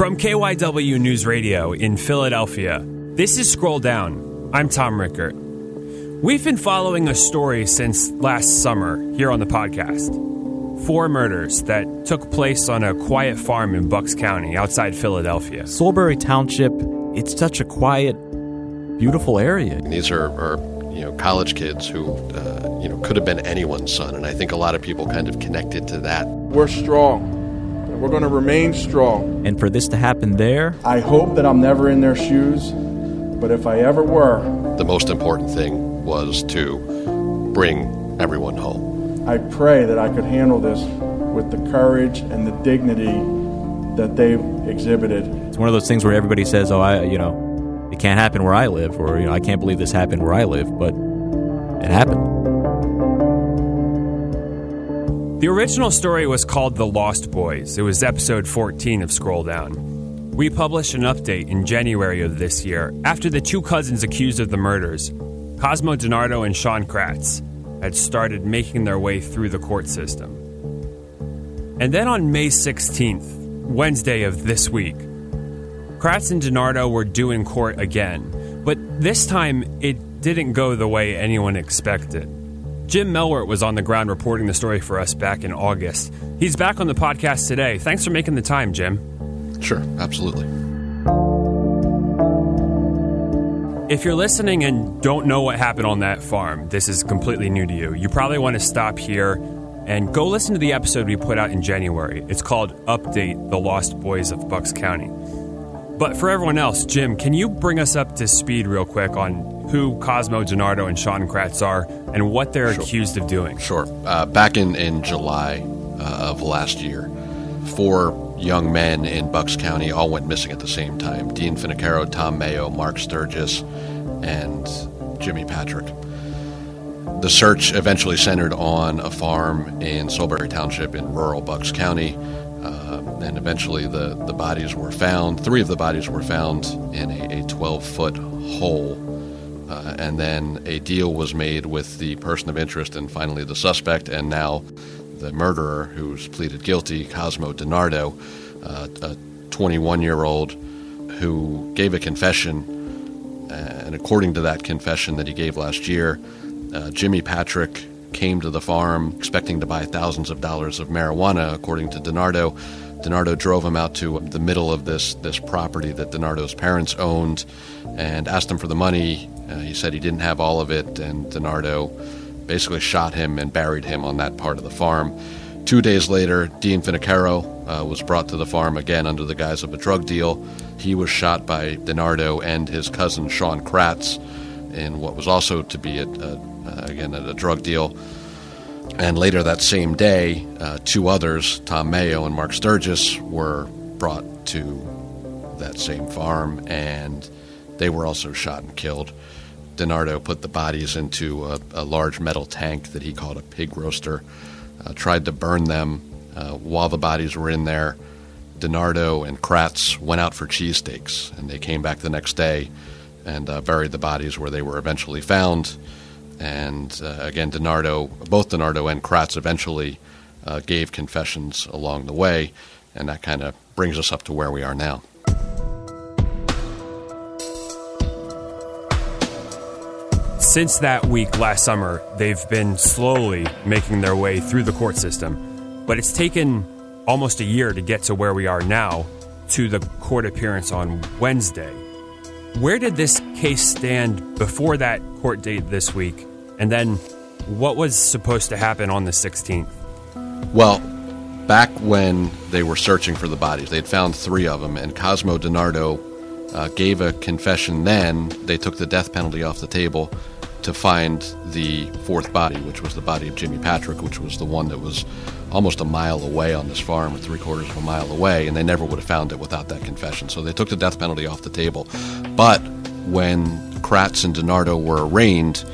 From KYW News Radio in Philadelphia, this is Scroll Down. I'm Tom Rickert. We've been following a story since last summer here on the podcast. Four murders that took place on a quiet farm in Bucks County outside Philadelphia. Solebury Township, it's such a quiet, beautiful area. These are, are you know college kids who uh, you know could have been anyone's son, and I think a lot of people kind of connected to that. We're strong. We're going to remain strong. And for this to happen there, I hope that I'm never in their shoes, but if I ever were, The most important thing was to bring everyone home. I pray that I could handle this with the courage and the dignity that they've exhibited. it's one of those things where everybody says, "Oh, I, you know, it can't happen where I live," or you know, I can't believe this happened where I live, but The original story was called The Lost Boys. It was episode 14 of Scroll Down. We published an update in January of this year after the two cousins accused of the murders, Cosmo DiNardo and Sean Kratz, had started making their way through the court system. And then on May 16th, Wednesday of this week, Kratz and DiNardo were due in court again, but this time it didn't go the way anyone expected. Jim Melwert was on the ground reporting the story for us back in August. He's back on the podcast today. Thanks for making the time, Jim. Sure, absolutely. If you're listening and don't know what happened on that farm, this is completely new to you. You probably want to stop here and go listen to the episode we put out in January. It's called Update the Lost Boys of Bucks County. But for everyone else, Jim, can you bring us up to speed real quick on who Cosmo DiNardo and Sean Kratz are and what they're Sure. accused of doing? Sure. Uh, back in, in July uh, of last year, four young men in Bucks County all went missing at the same time Dean Finocchiaro, Tom Meo, Mark Sturgis, and Jimmy Patrick. The search eventually centered on a farm in Solebury Township in rural Bucks County. Uh, and eventually the, the bodies were found. Three of the bodies were found in a 12 foot hole. Uh, and then a deal was made with the person of interest and finally the suspect, and now the murderer who's pleaded guilty, Cosmo DiNardo, uh, a 21 year old who gave a confession. Uh, and according to that confession that he gave last year, uh, Jimmy Patrick came to the farm expecting to buy thousands of dollars of marijuana, according to DiNardo. DiNardo drove him out to the middle of this, this property that DiNardo's parents owned and asked him for the money. Uh, he said he didn't have all of it, and DiNardo basically shot him and buried him on that part of the farm. Two days later, Dean Finocchiaro uh, was brought to the farm again under the guise of a drug deal. He was shot by DiNardo and his cousin Sean Kratz in what was also to be, a, a, again, a drug deal. And later that same day, uh, two others, Tom Meo and Mark Sturgis, were brought to that same farm, and they were also shot and killed. DiNardo put the bodies into a, a large metal tank that he called a pig roaster, uh, tried to burn them uh, while the bodies were in there. DiNardo and Kratz went out for cheesesteaks, and they came back the next day and uh, buried the bodies where they were eventually found. And uh, again, DiNardo, both DiNardo and Kratz eventually uh, gave confessions along the way, and that kind of brings us up to where we are now. Since that week last summer, they've been slowly making their way through the court system, but it's taken almost a year to get to where we are now to the court appearance on Wednesday. Where did this case stand before that court date this week? And then what was supposed to happen on the 16th? Well, back when they were searching for the bodies, they had found three of them, and Cosmo DiNardo uh, gave a confession then. They took the death penalty off the table to find the fourth body, which was the body of Jimmy Patrick, which was the one that was almost a mile away on this farm, or three quarters of a mile away, and they never would have found it without that confession. So they took the death penalty off the table. But when Kratz and DiNardo were arraigned,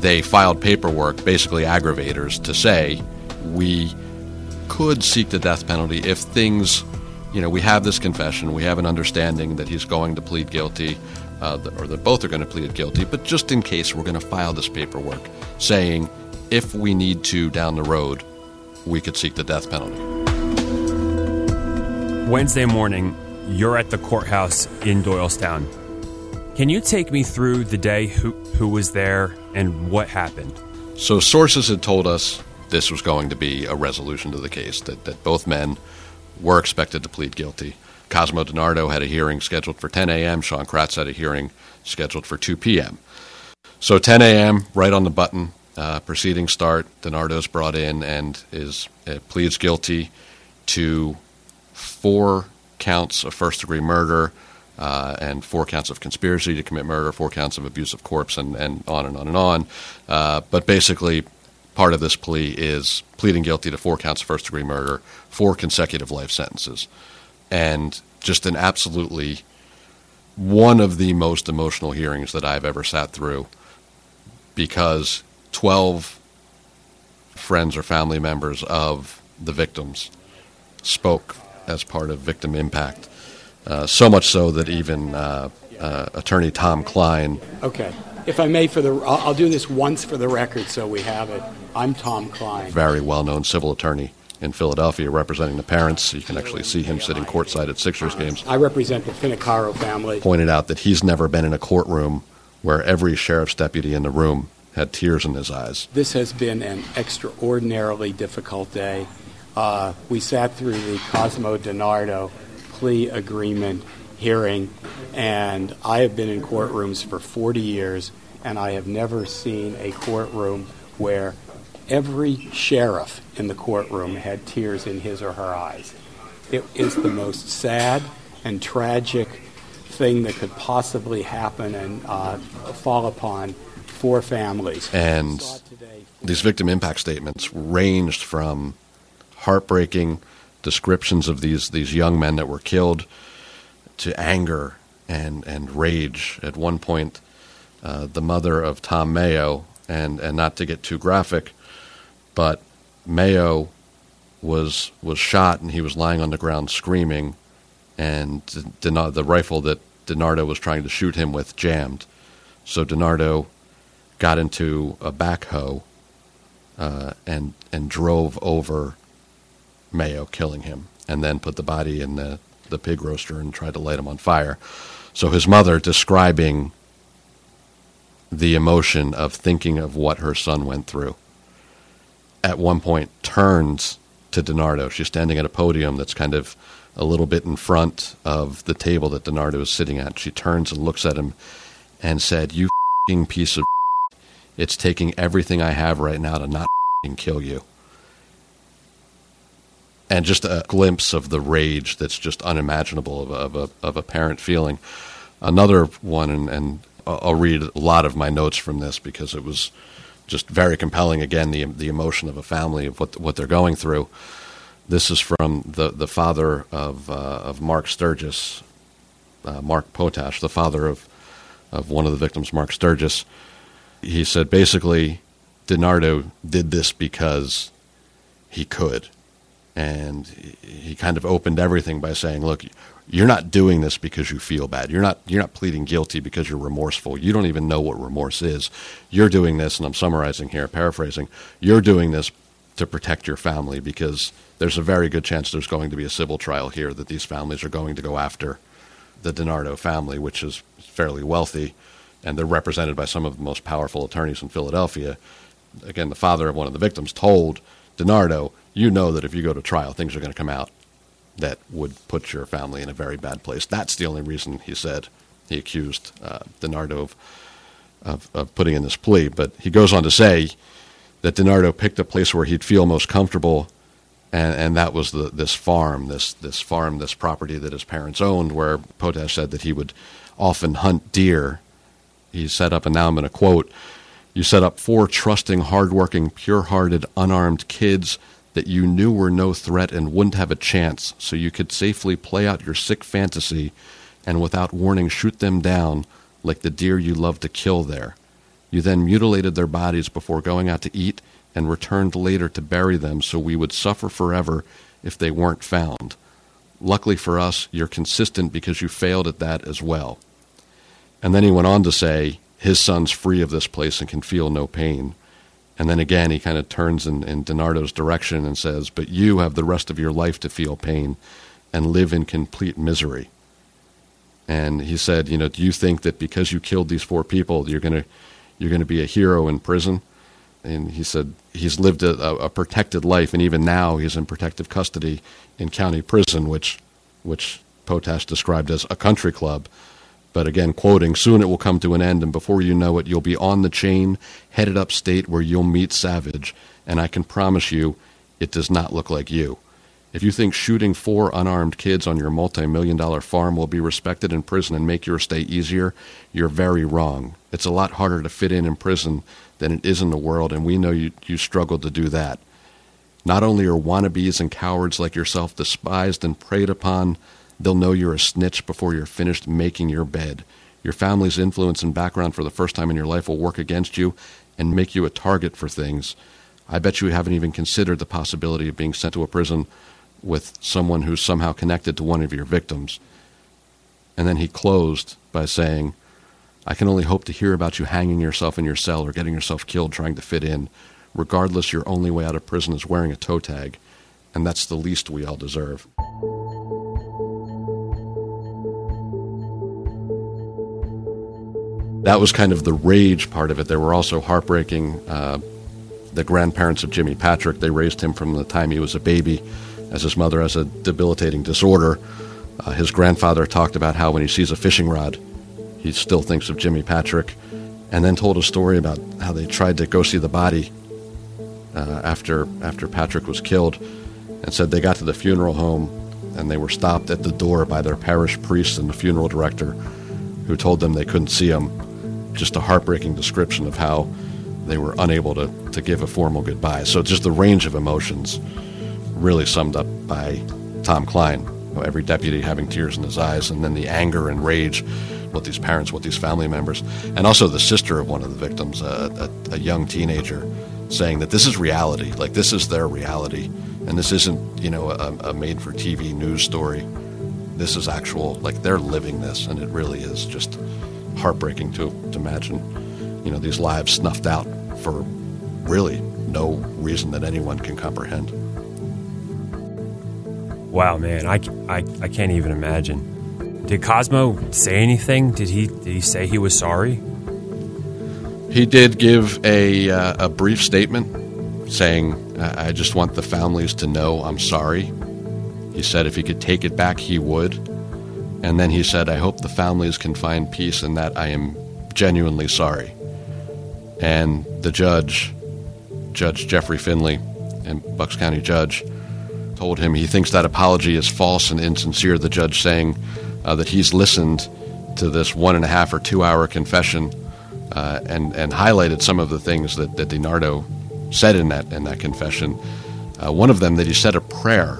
they filed paperwork, basically aggravators, to say we could seek the death penalty if things, you know, we have this confession, we have an understanding that he's going to plead guilty, uh, or that both are going to plead guilty, but just in case, we're going to file this paperwork saying if we need to down the road, we could seek the death penalty. Wednesday morning, you're at the courthouse in Doylestown. Can you take me through the day, who, who was there, and what happened? So, sources had told us this was going to be a resolution to the case, that, that both men were expected to plead guilty. Cosmo DiNardo had a hearing scheduled for 10 a.m., Sean Kratz had a hearing scheduled for 2 p.m. So, 10 a.m., right on the button, uh, proceedings start. DiNardo's brought in and is uh, pleads guilty to four counts of first degree murder uh, and four counts of conspiracy to commit murder, four counts of abuse of corpse, and, and on and on and on. Uh, but basically, part of this plea is pleading guilty to four counts of first degree murder, four consecutive life sentences, and just an absolutely one of the most emotional hearings that I've ever sat through because 12 friends or family members of the victims spoke as part of victim impact. Uh, so much so that even uh, uh, attorney Tom Klein. Okay. If I may, for the I'll, I'll, do this once for the record so we have it. I'm Tom Klein. Very well known civil attorney in Philadelphia representing the parents. You can actually see him sitting courtside at Sixers games. I represent the Finocchiaro family. Pointed out that he's never been in a courtroom where every sheriff's deputy in the room had tears in his eyes. This has been an extraordinarily difficult day. Uh, we sat through the Cosmo DiNardo plea agreement hearing, and I have been in courtrooms for 40 years, and I have never seen a courtroom where every sheriff in the courtroom had tears in his or her eyes. It is the most sad and tragic thing that could possibly happen and uh, fall upon four families. And these victim impact statements ranged from heartbreaking descriptions of these these young men that were killed to anger and and rage. At one point, uh, the mother of Tom Meo, and and not to get too graphic, but Meo was was shot and he was lying on the ground screaming, and the rifle that DiNardo was trying to shoot him with jammed. So DiNardo got into a backhoe uh, and and drove over Meo, killing him, and then put the body in the, the pig roaster and tried to light him on fire. So his mother describing the emotion of thinking of what her son went through. At one point, turns to DiNardo. She's standing at a podium that's kind of a little bit in front of the table that DiNardo is sitting at. She turns and looks at him and said, "You piece of it's taking everything I have right now to not kill you. And just a glimpse of the rage that's just unimaginable of a, of a, of a parent feeling. Another one, and, and I'll read a lot of my notes from this because it was just very compelling. Again, the the emotion of a family of what what they're going through. This is from the the father of uh, of Mark Sturgis, uh, Mark Potash, the father of of one of the victims, Mark Sturgis he said basically DiNardo did this because he could. And he kind of opened everything by saying, look, you're not doing this because you feel bad. You're not you're not pleading guilty because you're remorseful. You don't even know what remorse is. You're doing this and I'm summarizing here, paraphrasing. You're doing this to protect your family because there's a very good chance there's going to be a civil trial here that these families are going to go after the DiNardo family, which is fairly wealthy and they're represented by some of the most powerful attorneys in Philadelphia. Again, the father of one of the victims told DiNardo, "You know that if you go to trial, things are going to come out that would put your family in a very bad place." That's the only reason he said he accused uh, DiNardo of, of, of putting in this plea. But he goes on to say that DiNardo picked a place where he'd feel most comfortable and, and that was the, this farm, this this farm, this property that his parents owned, where Potash said that he would often hunt deer he set up, and now I'm going to quote You set up four trusting, hardworking, pure hearted, unarmed kids that you knew were no threat and wouldn't have a chance, so you could safely play out your sick fantasy and without warning shoot them down like the deer you loved to kill there. You then mutilated their bodies before going out to eat and returned later to bury them so we would suffer forever if they weren't found. Luckily for us, you're consistent because you failed at that as well. And then he went on to say, his son's free of this place and can feel no pain. And then again, he kind of turns in, in DiNardo's direction and says, But you have the rest of your life to feel pain and live in complete misery. And he said, you know, do you think that because you killed these four people, you're gonna you're gonna be a hero in prison? And he said he's lived a, a protected life, and even now he's in protective custody in county prison, which which Potash described as a country club. But again, quoting, soon it will come to an end, and before you know it, you'll be on the chain, headed upstate where you'll meet Savage, and I can promise you, it does not look like you. If you think shooting four unarmed kids on your multi million dollar farm will be respected in prison and make your stay easier, you're very wrong. It's a lot harder to fit in in prison than it is in the world, and we know you, you struggle to do that. Not only are wannabes and cowards like yourself despised and preyed upon, they'll know you're a snitch before you're finished making your bed. Your family's influence and background for the first time in your life will work against you and make you a target for things. I bet you haven't even considered the possibility of being sent to a prison with someone who's somehow connected to one of your victims. And then he closed by saying, I can only hope to hear about you hanging yourself in your cell or getting yourself killed trying to fit in. Regardless, your only way out of prison is wearing a toe tag, and that's the least we all deserve. That was kind of the rage part of it. There were also heartbreaking. Uh, the grandparents of Jimmy Patrick, they raised him from the time he was a baby as his mother has a debilitating disorder. Uh, his grandfather talked about how when he sees a fishing rod, he still thinks of Jimmy Patrick, and then told a story about how they tried to go see the body uh, after after Patrick was killed, and said they got to the funeral home and they were stopped at the door by their parish priest and the funeral director, who told them they couldn't see him. Just a heartbreaking description of how they were unable to, to give a formal goodbye. So just the range of emotions really summed up by Tom Klein. You know, every deputy having tears in his eyes, and then the anger and rage with these parents, with these family members, and also the sister of one of the victims, a, a, a young teenager, saying that this is reality. Like this is their reality, and this isn't you know a, a made-for-TV news story. This is actual. Like they're living this, and it really is just heartbreaking to to imagine. You know these lives snuffed out for really no reason that anyone can comprehend. Wow, man, I, I, I can't even imagine. Did Cosmo say anything? Did he did he say he was sorry? He did give a uh, a brief statement saying, "I just want the families to know I'm sorry." He said if he could take it back, he would. And then he said, "I hope the families can find peace in that I am genuinely sorry." And the judge, Judge Jeffrey Finley, and Bucks County judge, told him he thinks that apology is false and insincere. The judge saying uh, that he's listened to this one and a half or two hour confession uh, and and highlighted some of the things that, that DiNardo said in that in that confession. Uh, one of them that he said a prayer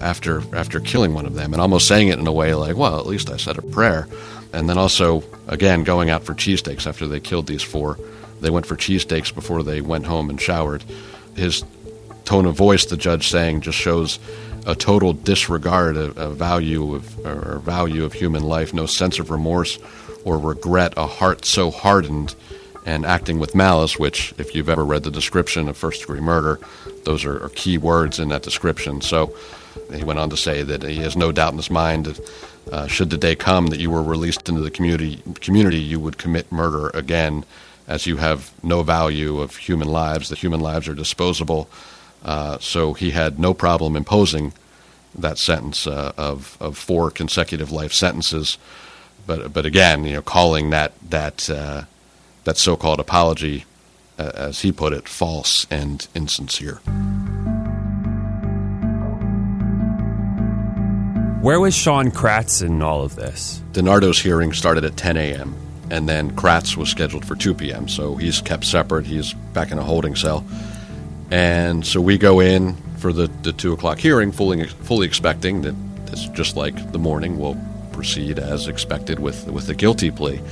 after after killing one of them, and almost saying it in a way like, "Well, at least I said a prayer." And then also, again, going out for cheesesteaks after they killed these four. They went for cheesesteaks before they went home and showered. His tone of voice the judge saying just shows a total disregard of, of value of or value of human life, no sense of remorse or regret, a heart so hardened and acting with malice, which, if you've ever read the description of first degree murder, those are, are, key words in that description. So he went on to say that he has no doubt in his mind that uh, should the day come that you were released into the community, community, you would commit murder again, as you have no value of human lives. The human lives are disposable. Uh, so he had no problem imposing that sentence uh, of of four consecutive life sentences. But but again, you know, calling that that uh, that so-called apology, uh, as he put it, false and insincere. Where was Sean Kratz in all of this? DiNardo's hearing started at 10 a.m. and then Kratz was scheduled for 2 p.m. So he's kept separate. He's back in a holding cell. And so we go in for the, the two o'clock hearing, fully fully expecting that it's just like the morning we'll proceed as expected with with the guilty plea.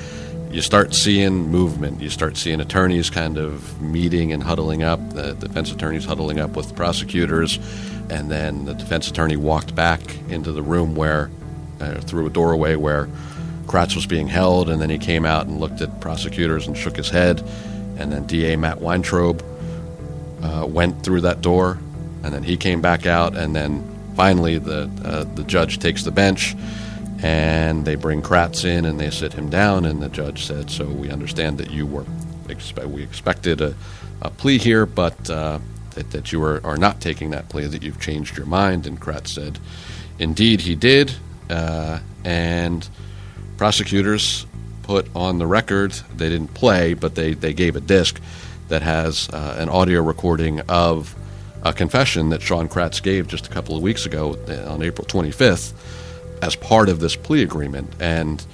You start seeing movement. You start seeing attorneys kind of meeting and huddling up. The defense attorneys huddling up with prosecutors, and then the defense attorney walked back into the room where, uh, through a doorway where Kratz was being held, and then he came out and looked at prosecutors and shook his head, and then DA Matt Weintraub uh, went through that door, and then he came back out, and then finally the uh, the judge takes the bench, And they bring Kratz in and they sit him down, and the judge said, "So we understand that you were expe- we expected a, a plea here, but uh, that, that you are, are not taking that plea, that you've changed your mind." And Kratz said, "Indeed, he did." Uh, and prosecutors put on the record they didn't play, but they they gave a disc that has uh, an audio recording of a confession that Sean Kratz gave just a couple of weeks ago uh, on April 25th as part of this plea agreement. And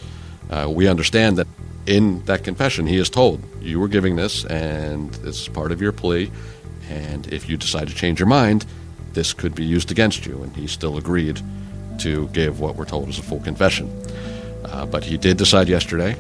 uh, we understand that in that confession, he is told, You were giving this, and this is part of your plea. And if you decide to change your mind, this could be used against you. And he still agreed to give what we're told is a full confession. Uh, but he did decide yesterday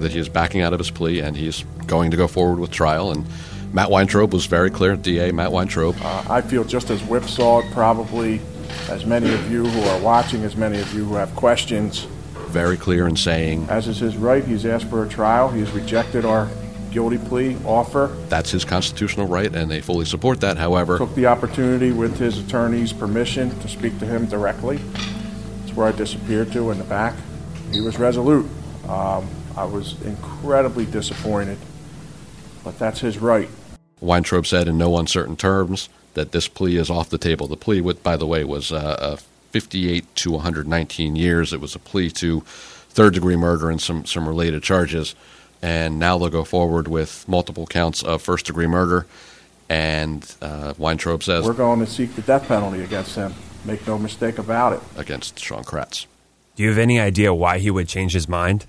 that he is backing out of his plea and he's going to go forward with trial. And Matt Weintraub was very clear, DA Matt Weintraub. Uh, I feel just as whipsawed, probably, as many of you who are watching, as many of you who have questions. Very clear in saying, As is his right, he's asked for a trial. He's rejected our guilty plea offer. That's his constitutional right, and they fully support that. However, took the opportunity with his attorney's permission to speak to him directly. That's where I disappeared to in the back. He was resolute. Um, I was incredibly disappointed, but that's his right. Weintraub said in no uncertain terms that this plea is off the table. The plea, with, by the way, was uh, 58 to 119 years. It was a plea to third degree murder and some, some related charges. And now they'll go forward with multiple counts of first degree murder. And uh, Weintraub says We're going to seek the death penalty against him. Make no mistake about it. Against Sean Kratz. Do you have any idea why he would change his mind?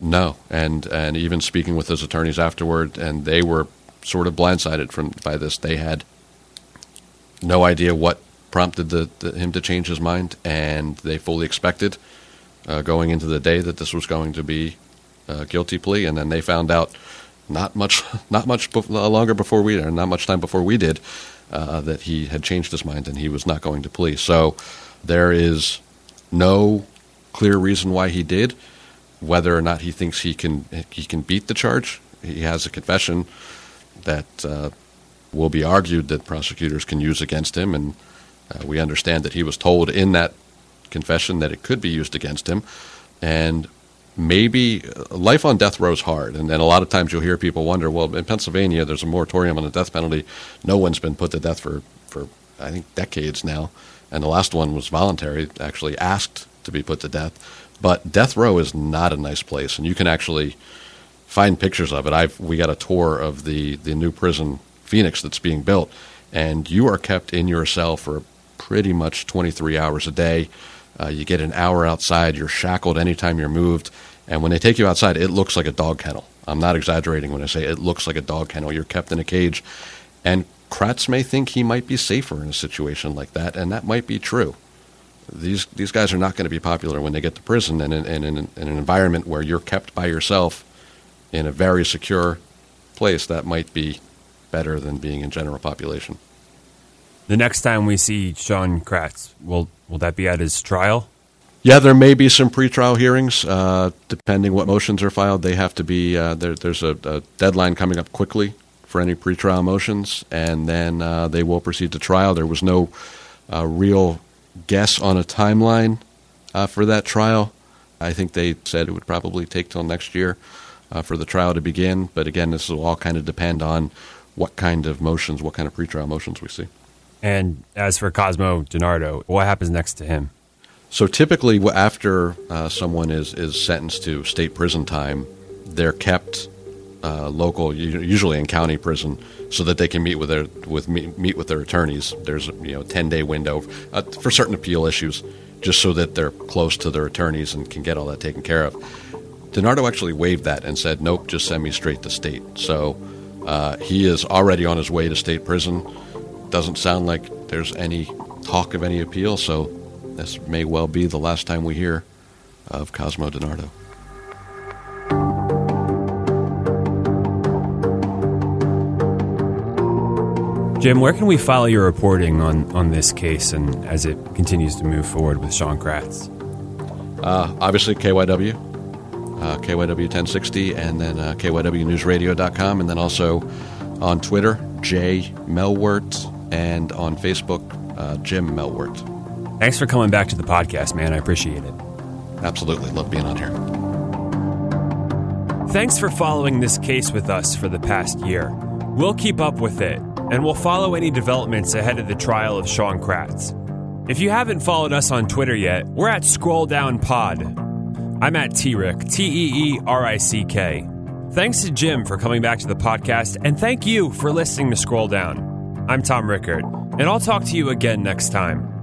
No, and and even speaking with his attorneys afterward, and they were sort of blindsided from by this. They had no idea what prompted the, the, him to change his mind, and they fully expected uh, going into the day that this was going to be a guilty plea, and then they found out not much not much longer before we or not much time before we did uh, that he had changed his mind and he was not going to plea. So there is no clear reason why he did whether or not he thinks he can he can beat the charge. He has a confession that uh, will be argued that prosecutors can use against him, and uh, we understand that he was told in that confession that it could be used against him, and maybe uh, life on death row is hard. And then a lot of times you'll hear people wonder, well, in Pennsylvania there's a moratorium on the death penalty. No one's been put to death for for I think decades now, and the last one was voluntary, actually asked to be put to death. But death row is not a nice place, and you can actually find pictures of it. I've we got a tour of the the new prison Phoenix that's being built, and you are kept in your cell for pretty much 23 hours a day. Uh, you get an hour outside. You're shackled anytime you're moved, and when they take you outside, it looks like a dog kennel. I'm not exaggerating when I say it looks like a dog kennel. You're kept in a cage, and Kratz may think he might be safer in a situation like that, and that might be true these these guys are not going to be popular when they get to prison and in, in, in, in, an environment where you're kept by yourself in a very secure place that might be better than being in general population. The next time we see Sean Kratz, will will that be at his trial? Yeah, there may be some pretrial hearings, uh, depending what motions are filed. They have to be uh, there, there's a, a, deadline coming up quickly for any pretrial motions, and then uh, they will proceed to trial. There was no uh, real guess on a timeline uh, for that trial. I think they said it would probably take till next year uh, for the trial to begin. But again, this will all kind of depend on what kind of motions, what kind of pretrial motions we see. And as for Cosmo DiNardo, what happens next to him? So typically, after uh, someone is, is sentenced to state prison time, they're kept uh, local, usually in county prison, so that they can meet with their with meet meet with their attorneys. There's you know a ten day window uh, for certain appeal issues, just so that they're close to their attorneys and can get all that taken care of. DiNardo actually waived that and said, "Nope, just send me straight to state." So uh, he is already on his way to state prison. Doesn't sound like there's any talk of any appeal, so this may well be the last time we hear of Cosmo DiNardo. Jim, where can we follow your reporting on, on this case and as it continues to move forward with Sean Kratz? Uh, obviously, KYW, uh, KYW 1060, and then uh, KYWNewsRadio.com, and then also on Twitter, J Melwert, and on Facebook, uh, Jim Melwert. Thanks for coming back to the podcast, man. I appreciate it. Absolutely. Love being on here. Thanks for following this case with us for the past year. We'll keep up with it, and we'll follow any developments ahead of the trial of Sean Kratz. If you haven't followed us on Twitter yet, we're at Scroll Down Pod. I'm at T Rick, T E E R I C K. Thanks to Jim for coming back to the podcast, and thank you for listening to Scroll Down. I'm Tom Rickert, and I'll talk to you again next time.